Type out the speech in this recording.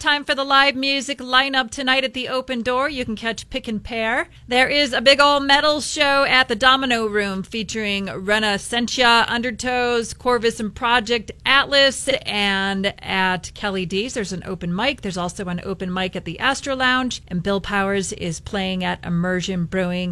Time for the live music lineup tonight at the open door. You can catch Pick and Pair. There is a big old metal show at the Domino Room featuring Rena Sentia, Undertows, Corvus and Project Atlas, and at Kelly D's. There's an open mic. There's also an open mic at the Astro Lounge, and Bill Powers is playing at Immersion Brewing